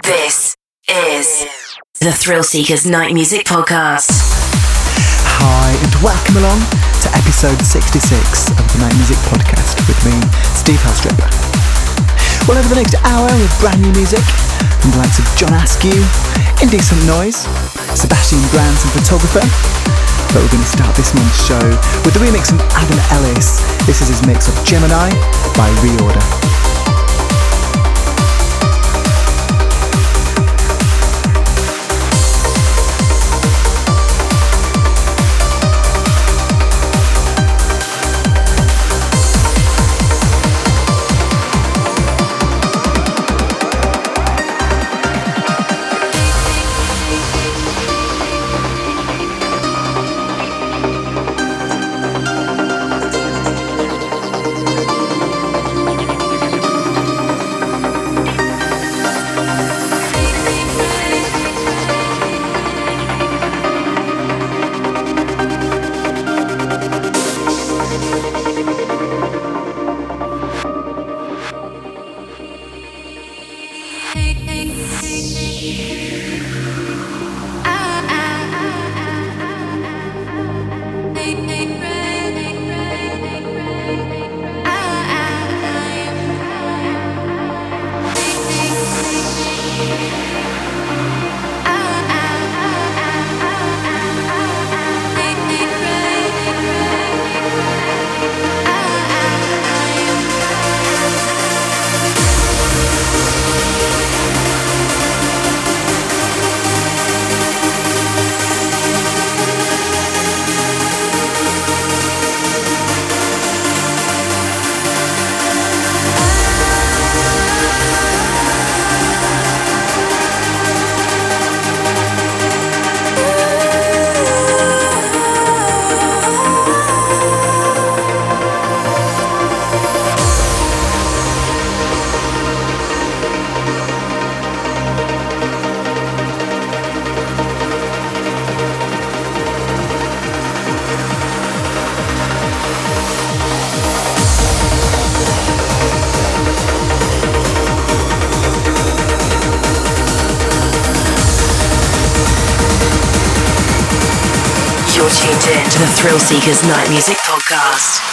This is the Thrill Seekers Night Music Podcast. Hi, and welcome along to episode 66 of the Night Music Podcast with me, Steve Helstrip. Well, over the next hour, have brand new music from the likes of John Askew, Indecent Noise, Sebastian Brandt, and Photographer. But we're going to start this month's show with the remix from Adam Ellis. This is his mix of Gemini by Reorder. Seekers Night Music Podcast.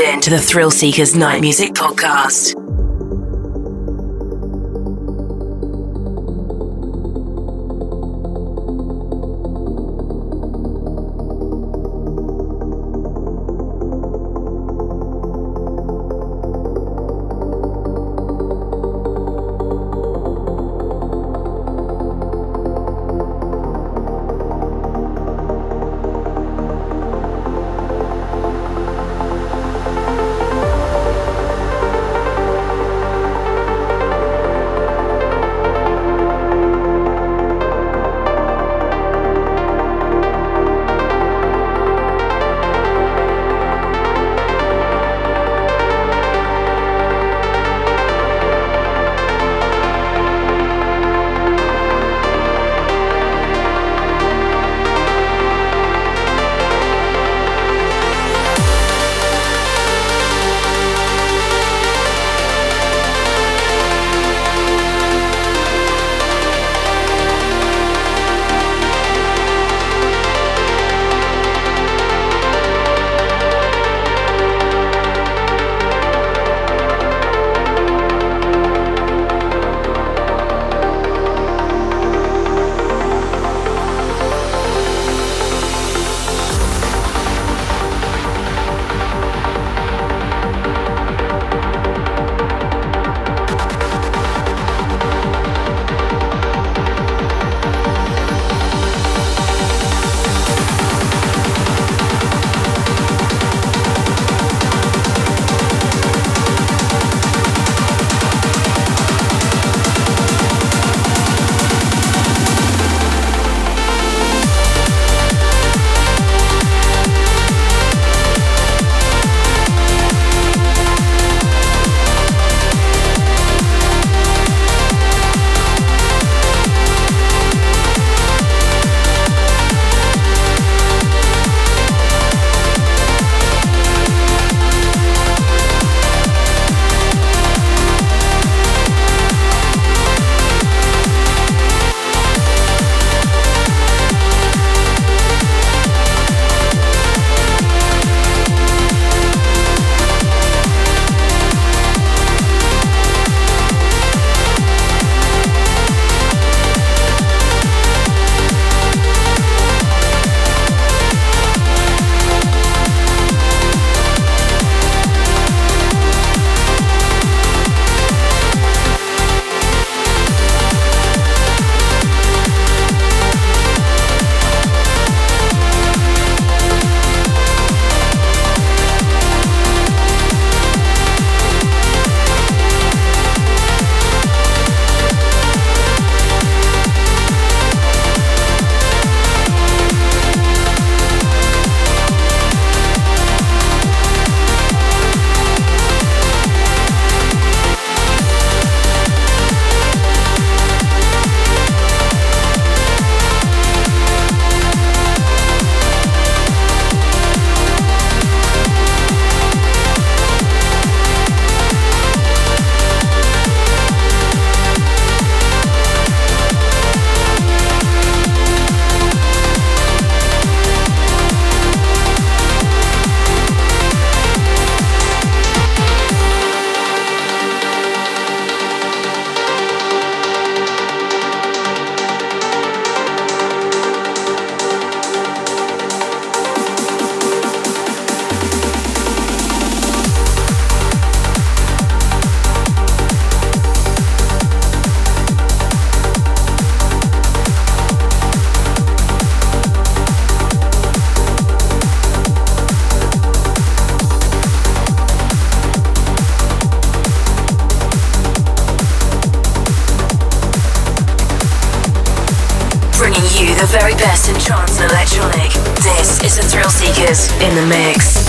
In to the Thrill Seekers Night Music Podcast. Best in trance and electronic. This is the Thrill Seekers in the mix.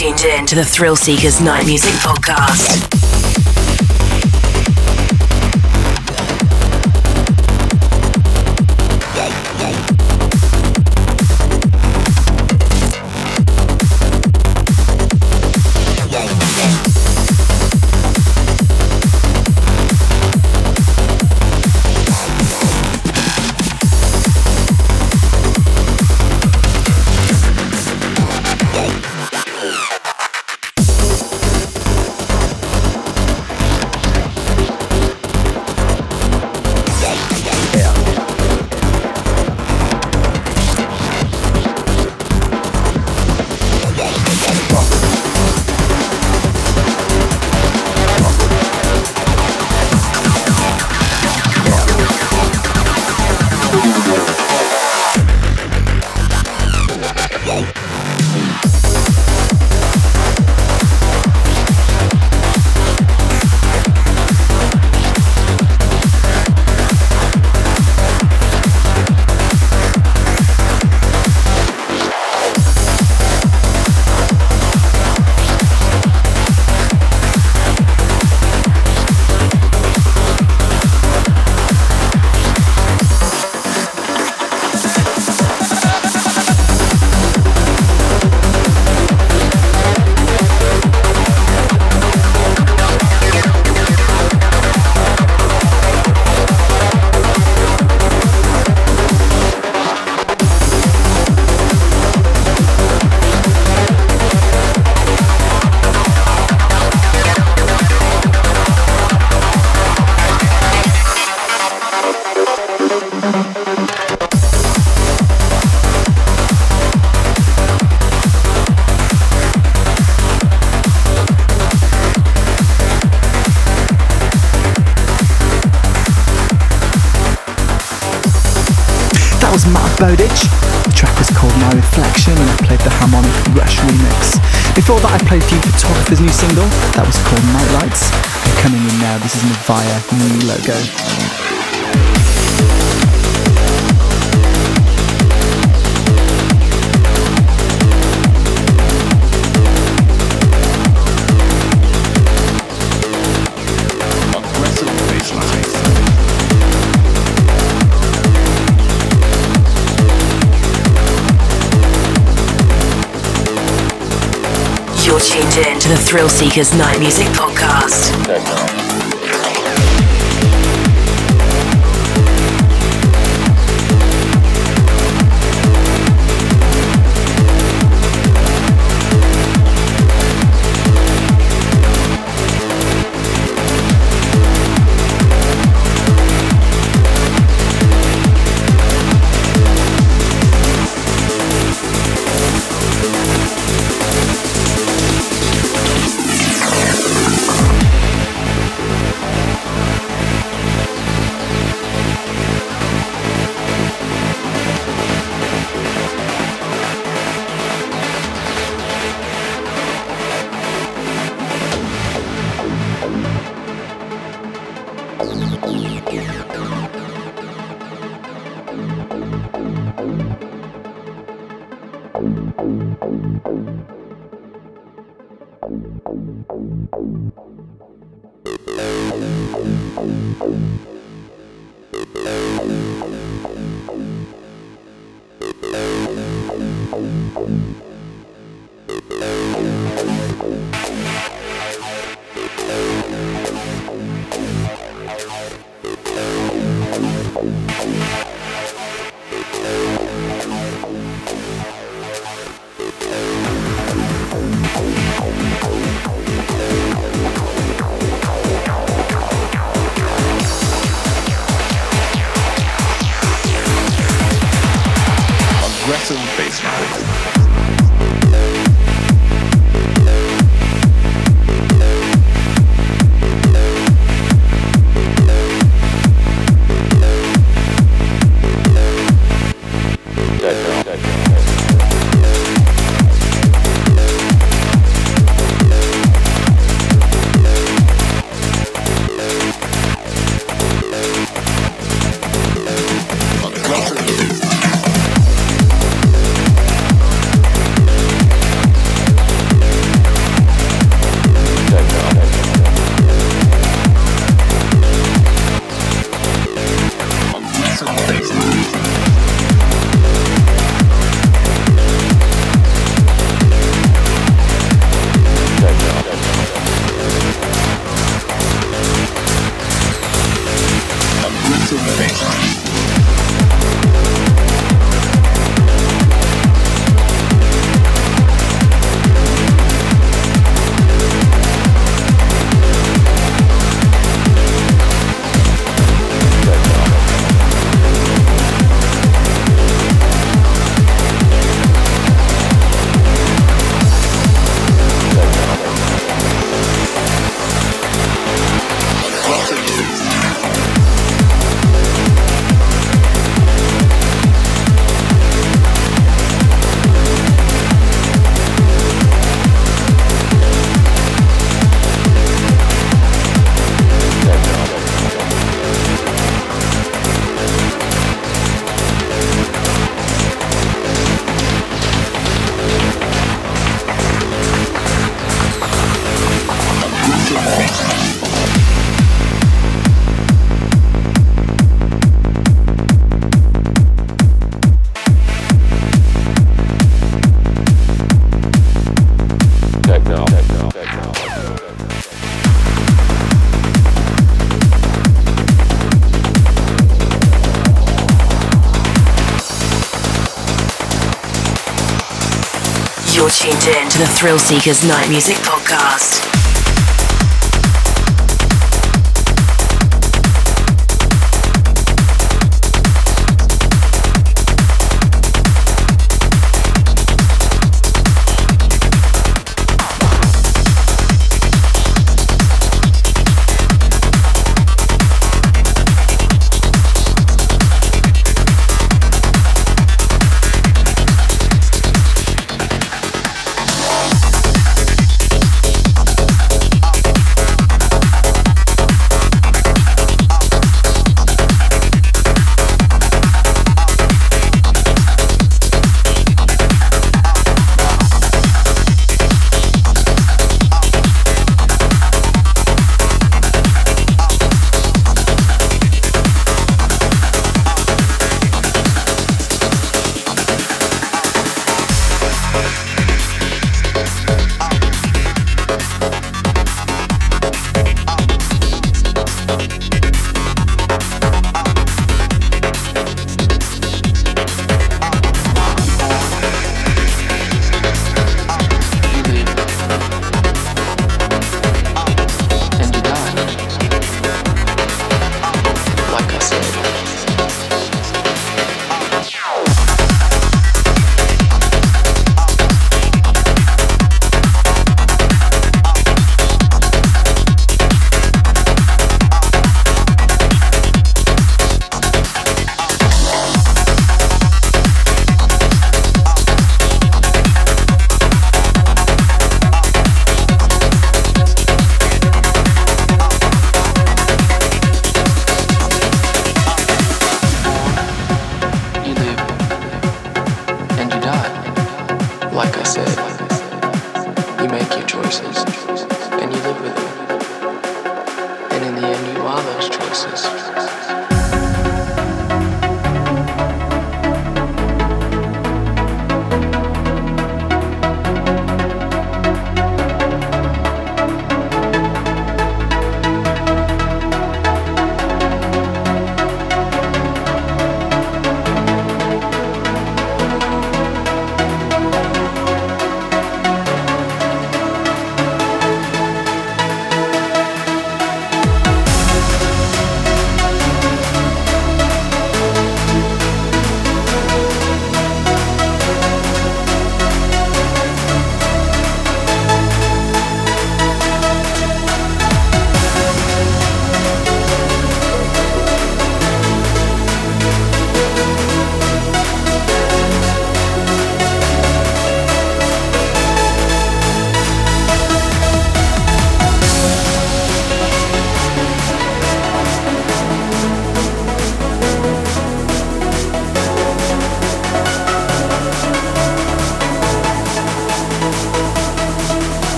Tuned in to the Thrill Seekers Night Music Podcast. Bowditch. The track was called My Reflection and I played the Harmonic Rush remix. Before that I played for you Photographer's new single, that was called Nightlights. And coming in now, this is Navaya new logo. Tuned in to the Thrill Seekers Night Music Podcast. Thrill Seekers Night Music Podcast.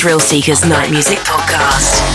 Thrill Seekers Night Music Podcast.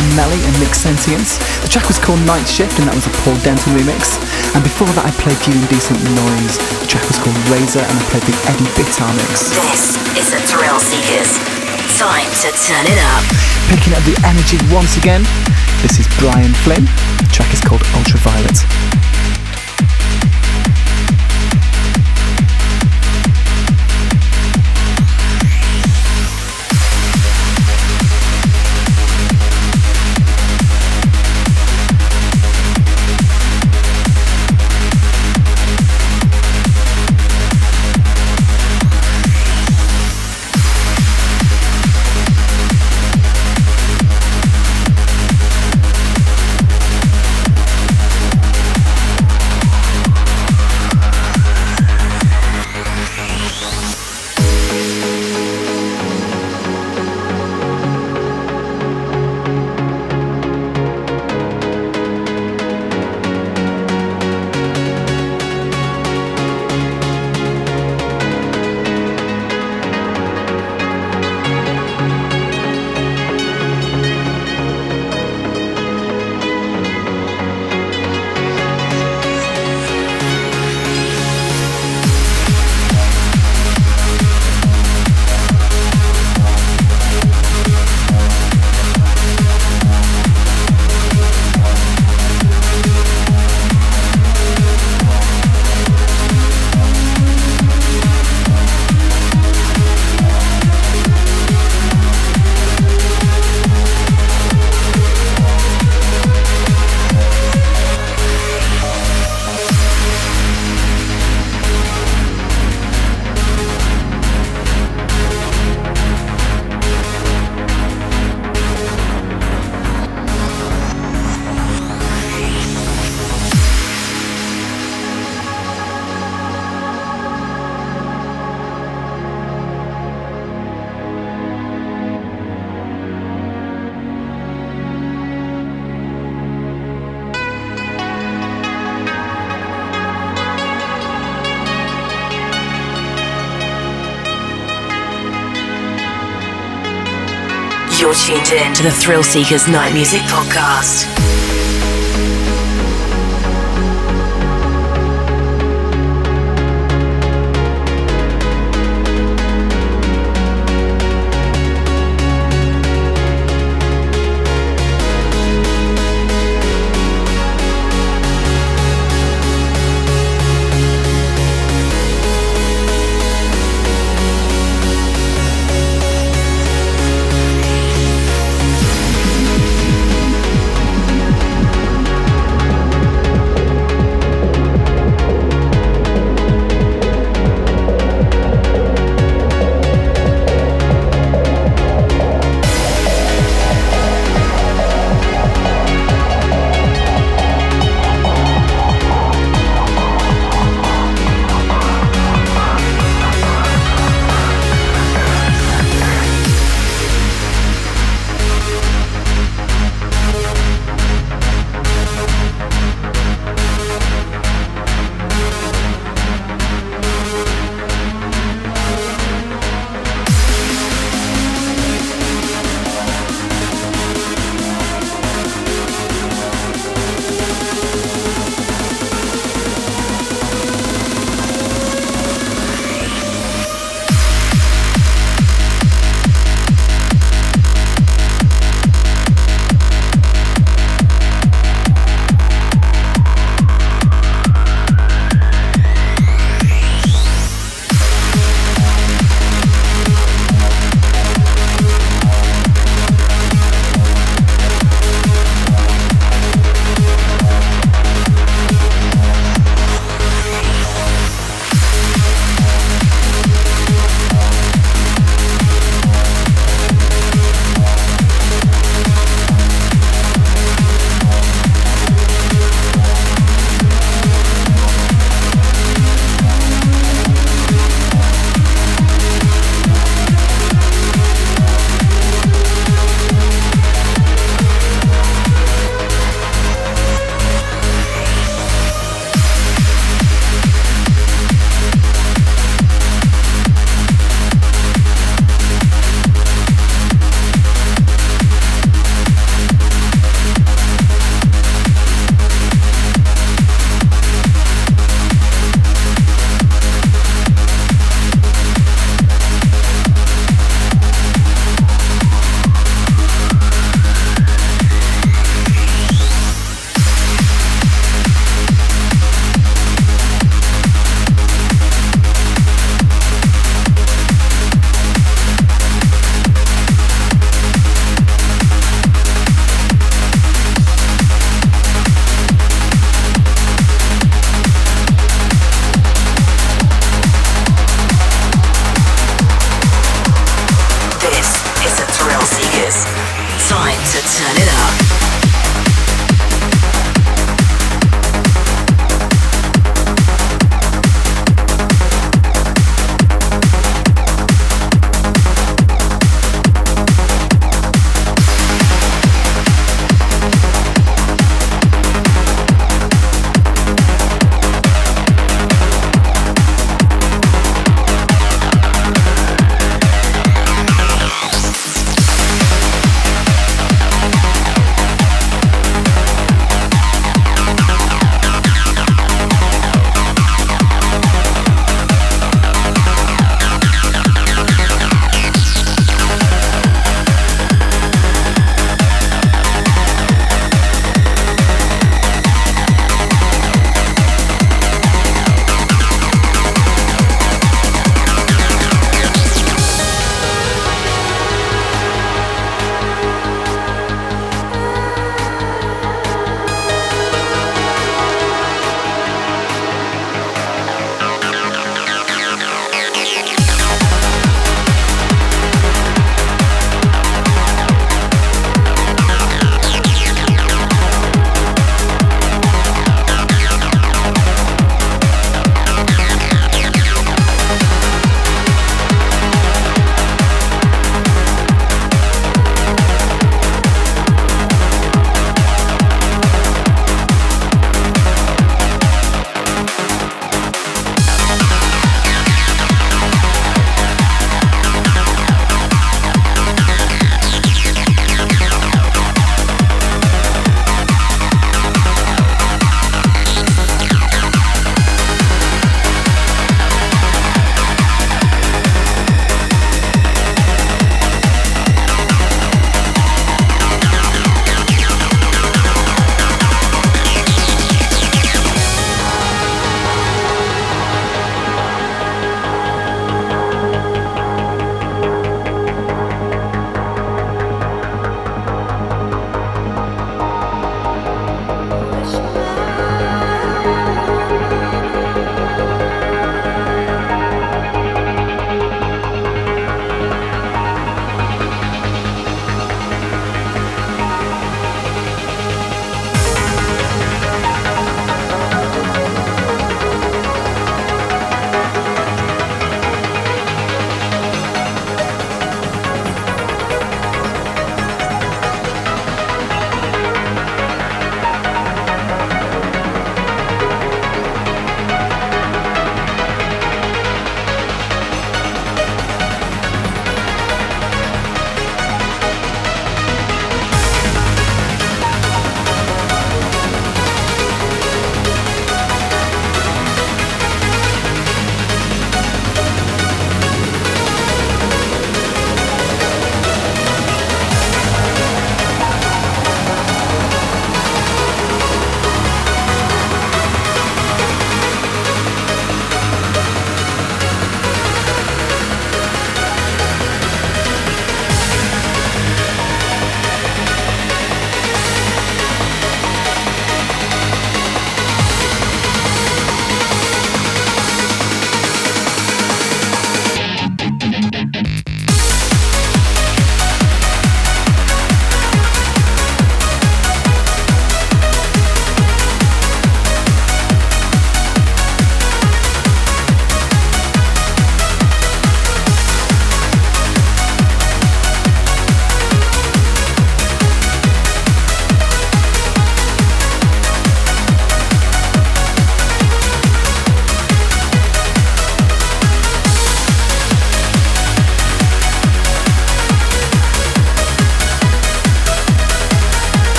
Liam Melly and Nick Sentience. The track was called Night Shift and that was a Paul Denton remix. And before that I played you Indecent Noise. The track was called Razor and I played the Eddie Bitar mix. This is the Thrill Seekers. Time to turn it up. Picking up the energy once again. This is Brian Flynn. The track is called Ultraviolet. Tuned in to the Thrill Seekers Night Music Podcast.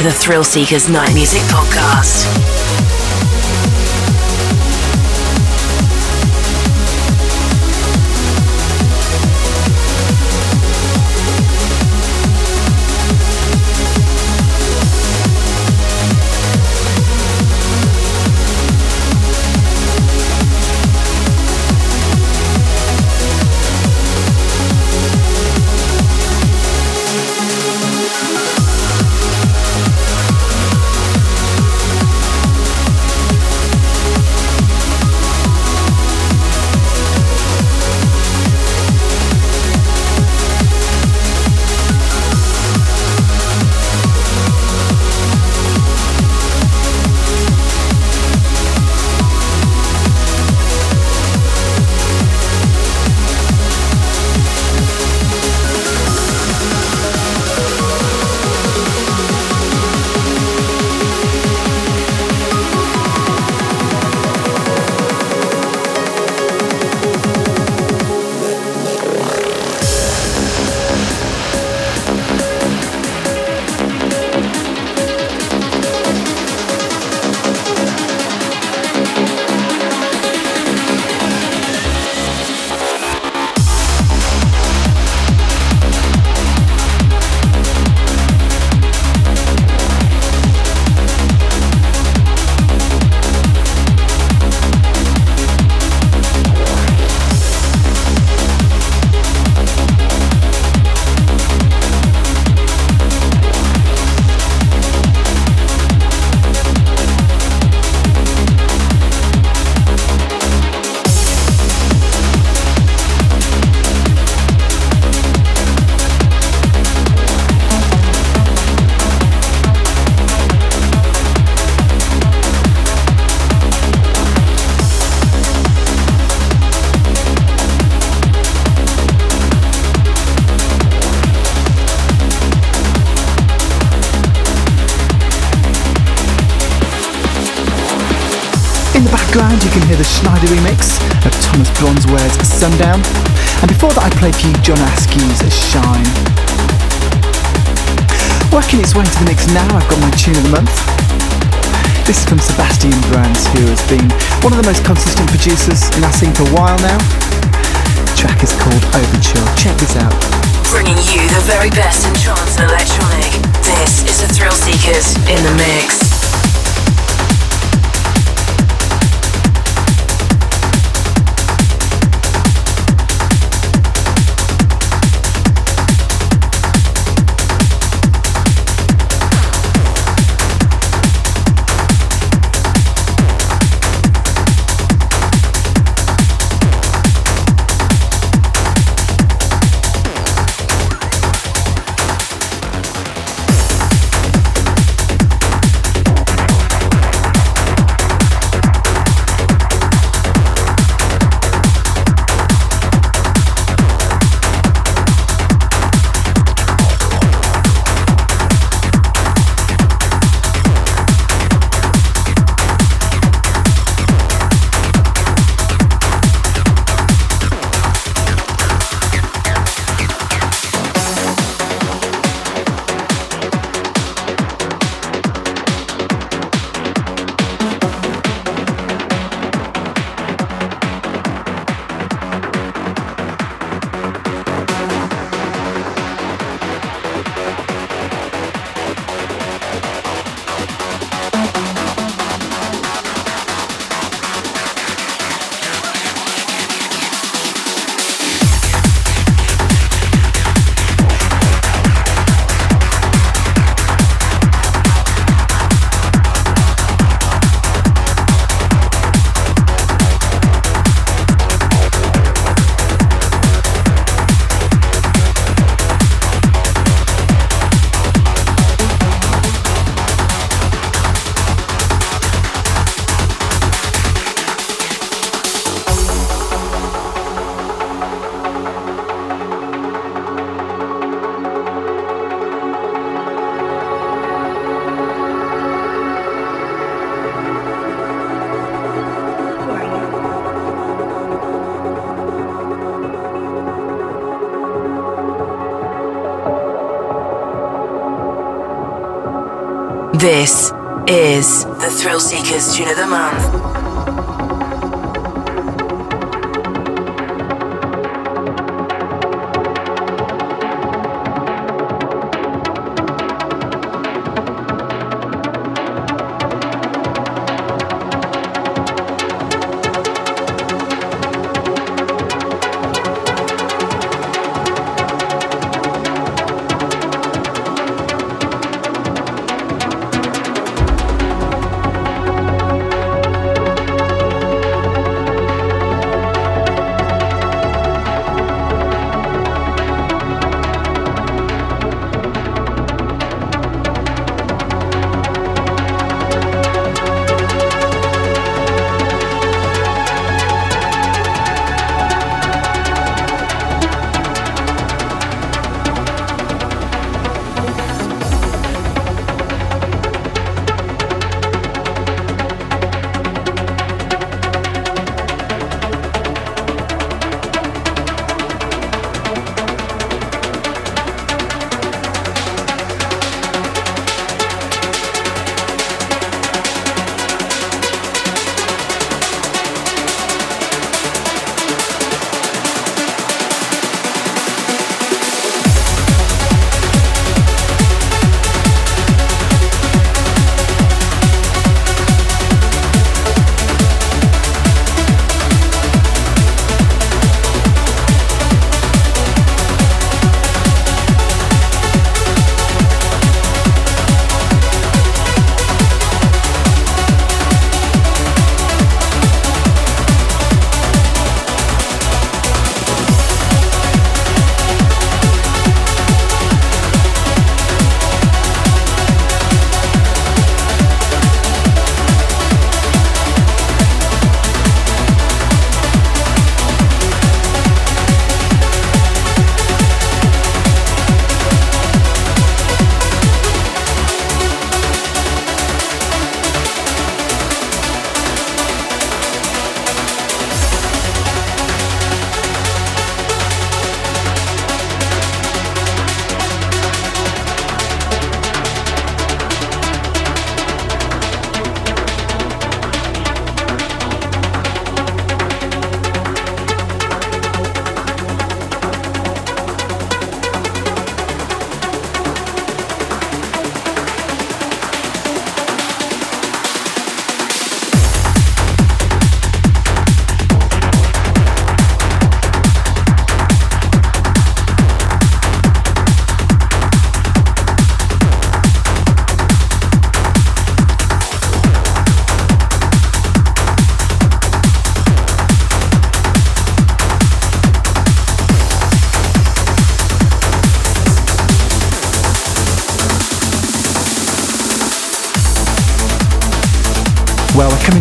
To the Thrill Seekers Night Music Podcast. Before that, I played for you John Askew's Shine. Working its way into the mix now, I've got my tune of the month. This is from Sebastian Brandt, who has been one of the most consistent producers in our scene for a while now. The track is called Overture. Check this out. Bringing you the very best in trance and electronic. This is the Thrill Seekers in the mix. This is the Thrill Seekers Tune of the Month.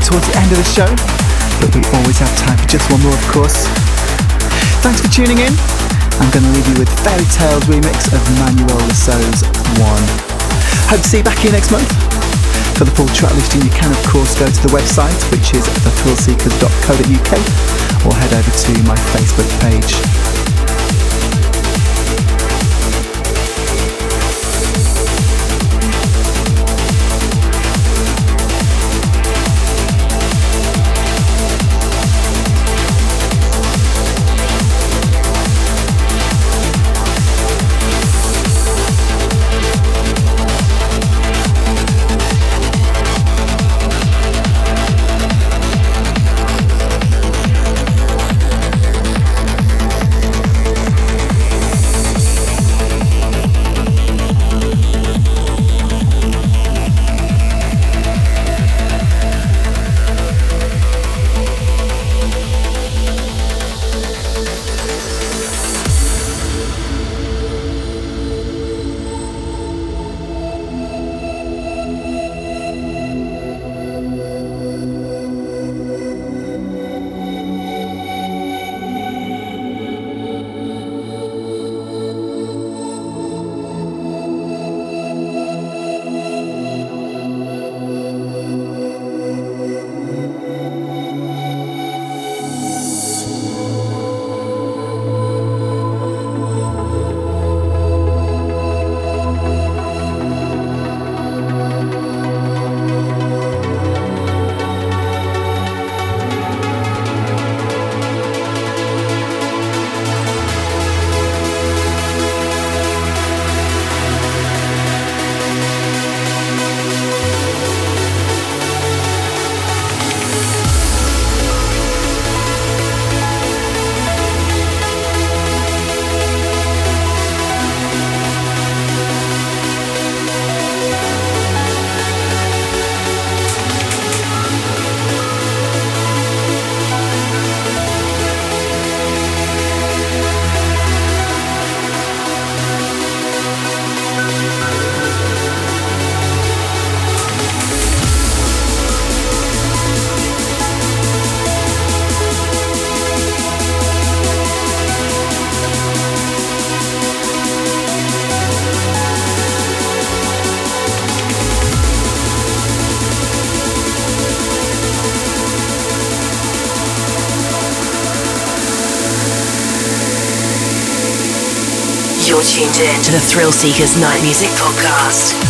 Towards the end of the show, but we always have time for just one more, of course. Thanks for tuning in. I'm going to leave you with Ferry Tayle's remix of Manuel Le Saux's One. Hope to see you back here next month. For the full track listing, you can of course go to the website, which is thethrillseekers.co.uk, or head over to my Facebook page. In to the Thrill Seekers Night Music Podcast.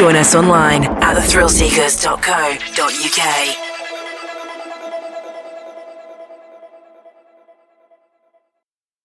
Join us online at thethrillseekers.co.uk.